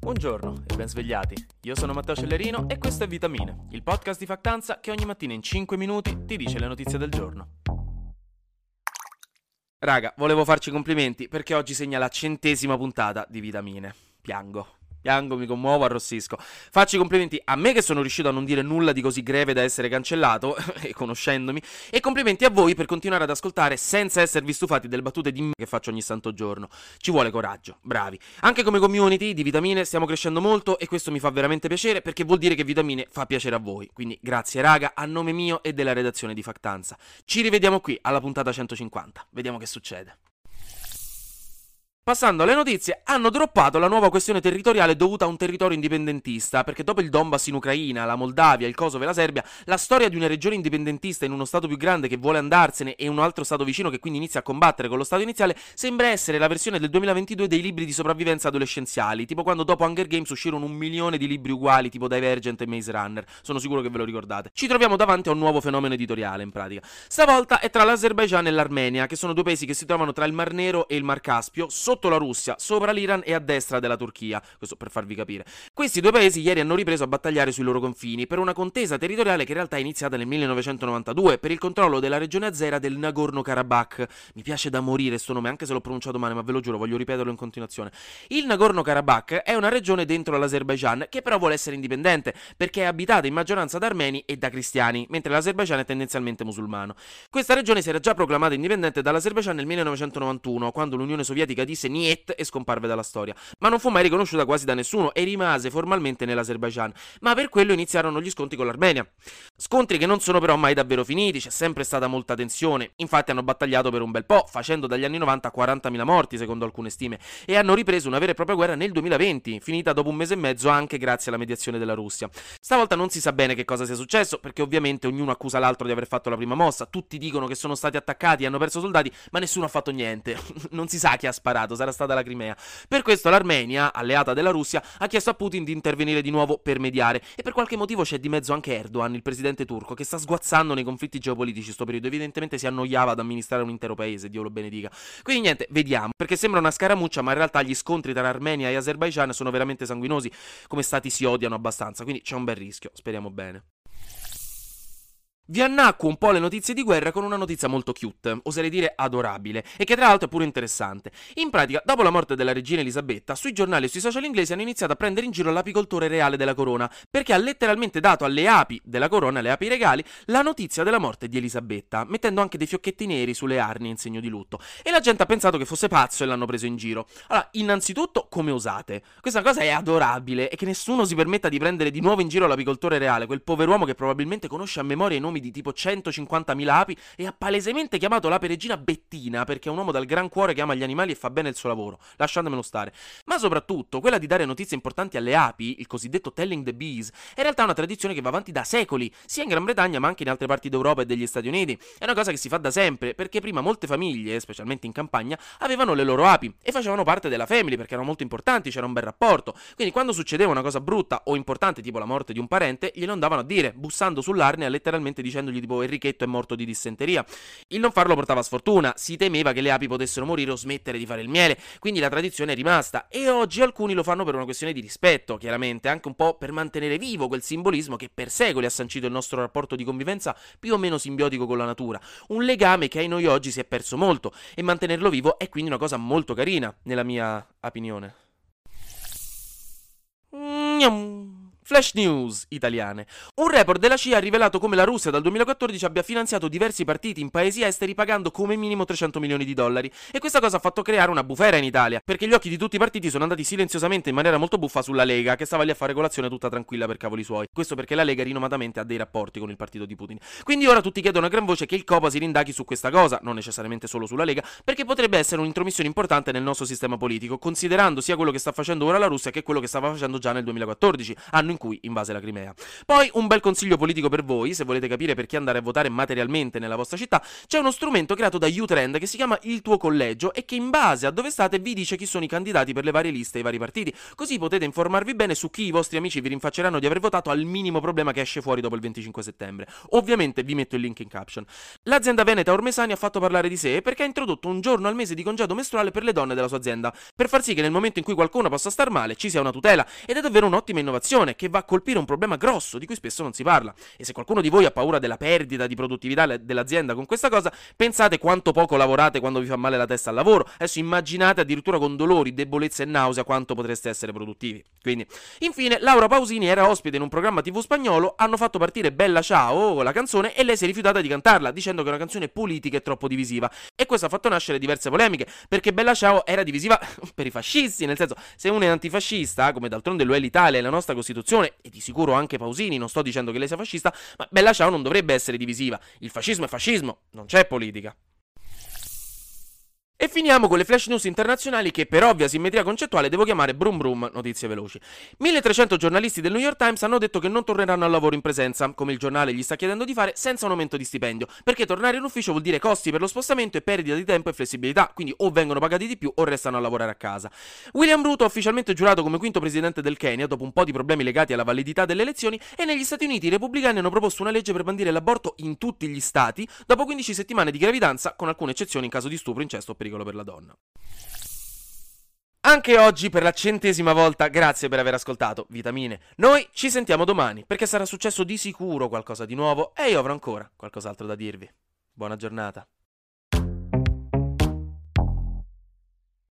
Buongiorno e ben svegliati. Io sono Matteo Cellerino e questo è Vitamine, il podcast di Factanza che ogni mattina in 5 minuti ti dice le notizie del giorno. Raga, volevo farci complimenti perché oggi segna la centesima puntata di Vitamine. Piango. Piango, mi commuovo, arrossisco. Faccio i complimenti a me che sono riuscito a non dire nulla di così greve da essere cancellato, e conoscendomi, e complimenti a voi per continuare ad ascoltare senza esservi stufati delle battute di me che faccio ogni santo giorno. Ci vuole coraggio, bravi. Anche come community di Vitamine stiamo crescendo molto e questo mi fa veramente piacere perché vuol dire che Vitamine fa piacere a voi. Quindi grazie raga, a nome mio e della redazione di Factanza. Ci rivediamo qui alla puntata 150. Vediamo che succede. Passando alle notizie, hanno droppato la nuova questione territoriale dovuta a un territorio indipendentista, perché dopo il Donbass in Ucraina, la Moldavia, il Kosovo e la Serbia, la storia di una regione indipendentista in uno stato più grande che vuole andarsene e un altro stato vicino che quindi inizia a combattere con lo stato iniziale sembra essere la versione del 2022 dei libri di sopravvivenza adolescenziali, tipo quando dopo Hunger Games uscirono un milione di libri uguali, tipo Divergent e Maze Runner. Sono sicuro che ve lo ricordate. Ci troviamo davanti a un nuovo fenomeno editoriale, in pratica. Stavolta è tra l'Azerbaijan e l'Armenia, che sono due paesi che si trovano tra il Mar Nero e il Mar Caspio, sotto sotto la Russia, sopra l'Iran e a destra della Turchia. Questo per farvi capire. Questi due paesi ieri hanno ripreso a battagliare sui loro confini per una contesa territoriale che in realtà è iniziata nel 1992 per il controllo della regione azera del Nagorno-Karabakh. Mi piace da morire questo nome, anche se l'ho pronunciato male, ma ve lo giuro, voglio ripeterlo in continuazione. Il Nagorno-Karabakh è una regione dentro l'Azerbaijan che però vuole essere indipendente perché è abitata in maggioranza da armeni e da cristiani, mentre l'Azerbaijan è tendenzialmente musulmano. Questa regione si era già proclamata indipendente dall'Azerbaijan nel 1991, quando l'Unione Sovietica disse disse niet e scomparve dalla storia, ma non fu mai riconosciuta quasi da nessuno e rimase formalmente nell'Azerbaijan, ma per quello iniziarono gli scontri con l'Armenia. Scontri che non sono però mai davvero finiti, c'è sempre stata molta tensione, infatti hanno battagliato per un bel po', facendo dagli anni 90 40.000 morti secondo alcune stime, e hanno ripreso una vera e propria guerra nel 2020, finita dopo un mese e mezzo anche grazie alla mediazione della Russia. Stavolta non si sa bene che cosa sia successo, perché ovviamente ognuno accusa l'altro di aver fatto la prima mossa, tutti dicono che sono stati attaccati e hanno perso soldati, ma nessuno ha fatto niente, non si sa chi ha sparato, sarà stata la Crimea. Per questo l'Armenia, alleata della Russia, ha chiesto a Putin di intervenire di nuovo per mediare e per qualche motivo c'è di mezzo anche Erdogan, il presidente turco, che sta sguazzando nei conflitti geopolitici sto periodo, evidentemente si annoiava ad amministrare un intero paese, Dio lo benedica. Quindi niente, vediamo, perché sembra una scaramuccia, ma in realtà gli scontri tra Armenia e Azerbaijan sono veramente sanguinosi, come stati si odiano abbastanza, quindi c'è un bel rischio, speriamo bene. Vi annacquo un po' le notizie di guerra con una notizia molto cute, oserei dire adorabile, e che tra l'altro è pure interessante. In pratica, dopo la morte della regina Elisabetta, sui giornali e sui social inglesi hanno iniziato a prendere in giro l'apicoltore reale della corona, perché ha letteralmente dato alle api della corona, le api regali, la notizia della morte di Elisabetta, mettendo anche dei fiocchetti neri sulle arnie in segno di lutto. E la gente ha pensato che fosse pazzo e l'hanno preso in giro. Allora, innanzitutto, come osate? Questa cosa è adorabile e che nessuno si permetta di prendere di nuovo in giro l'apicoltore reale, quel pover'uomo che probabilmente conosce a memoria i nomi nomi di tipo 150.000 api e ha palesemente chiamato l'ape regina Bettina perché è un uomo dal gran cuore che ama gli animali e fa bene il suo lavoro, lasciatemelo stare. Ma soprattutto, quella di dare notizie importanti alle api, il cosiddetto telling the bees, è in realtà una tradizione che va avanti da secoli, sia in Gran Bretagna ma anche in altre parti d'Europa e degli Stati Uniti. È una cosa che si fa da sempre, perché prima molte famiglie, specialmente in campagna, avevano le loro api e facevano parte della family perché erano molto importanti, c'era un bel rapporto. Quindi quando succedeva una cosa brutta o importante, tipo la morte di un parente, glielo andavano a dire, bussando sull'arnea letteralmente dicendogli tipo Enrichetto è morto di dissenteria. Il non farlo portava sfortuna, si temeva che le api potessero morire o smettere di fare il miele, quindi la tradizione è rimasta e oggi alcuni lo fanno per una questione di rispetto, chiaramente, anche un po' per mantenere vivo quel simbolismo che per secoli ha sancito il nostro rapporto di convivenza più o meno simbiotico con la natura, un legame che ai noi oggi si è perso molto e mantenerlo vivo è quindi una cosa molto carina, nella mia opinione. Mm-hmm. Flash News italiane. Un report della CIA ha rivelato come la Russia dal 2014 abbia finanziato diversi partiti in paesi esteri pagando come minimo 300 milioni di dollari. E questa cosa ha fatto creare una bufera in Italia, perché gli occhi di tutti i partiti sono andati silenziosamente in maniera molto buffa sulla Lega, che stava lì a fare colazione tutta tranquilla per cavoli suoi. Questo perché la Lega rinomatamente ha dei rapporti con il partito di Putin. Quindi ora tutti chiedono a gran voce che il COPA si rindaghi su questa cosa, non necessariamente solo sulla Lega, perché potrebbe essere un'intromissione importante nel nostro sistema politico, considerando sia quello che sta facendo ora la Russia che quello che stava facendo già nel 2014. Hanno in cui invase la Crimea. Poi un bel consiglio politico per voi, se volete capire perché andare a votare materialmente nella vostra città, c'è uno strumento creato da Utrend che si chiama Il tuo collegio e che in base a dove state vi dice chi sono i candidati per le varie liste e i vari partiti, così potete informarvi bene su chi i vostri amici vi rinfacceranno di aver votato al minimo problema che esce fuori dopo il 25 settembre. Ovviamente vi metto il link in caption. L'azienda veneta Ormesani ha fatto parlare di sé perché ha introdotto un giorno al mese di congedo mestruale per le donne della sua azienda, per far sì che nel momento in cui qualcuno possa star male ci sia una tutela ed è davvero un'ottima innovazione che va a colpire un problema grosso di cui spesso non si parla. E se qualcuno di voi ha paura della perdita di produttività dell'azienda con questa cosa, pensate quanto poco lavorate quando vi fa male la testa al lavoro. Adesso immaginate addirittura con dolori, debolezza e nausea quanto potreste essere produttivi. Quindi, infine, Laura Pausini era ospite in un programma TV spagnolo, hanno fatto partire Bella Ciao, la canzone, e lei si è rifiutata di cantarla, dicendo che è una canzone politica e troppo divisiva. E questo ha fatto nascere diverse polemiche, perché Bella Ciao era divisiva per i fascisti, nel senso, se uno è antifascista, come d'altronde lo è l'Italia e la nostra Costituzione, e di sicuro anche Pausini, non sto dicendo che lei sia fascista, ma Bella Ciao non dovrebbe essere divisiva. Il fascismo è fascismo, non c'è politica. E finiamo con le flash news internazionali che per ovvia simmetria concettuale devo chiamare brum brum notizie veloci. 1300 giornalisti del New York Times hanno detto che non torneranno al lavoro in presenza, come il giornale gli sta chiedendo di fare, senza un aumento di stipendio, perché tornare in ufficio vuol dire costi per lo spostamento e perdita di tempo e flessibilità, quindi o vengono pagati di più o restano a lavorare a casa. William Ruto ha ufficialmente giurato come quinto presidente del Kenya dopo un po' di problemi legati alla validità delle elezioni e negli Stati Uniti i repubblicani hanno proposto una legge per bandire l'aborto in tutti gli stati dopo 15 settimane di gravidanza, con alcune eccezioni in caso di stupro, incesto o pericolo per la donna. Anche oggi per la centesima volta grazie per aver ascoltato Vitamine. Noi ci sentiamo domani perché sarà successo di sicuro qualcosa di nuovo e io avrò ancora qualcos'altro da dirvi. Buona giornata.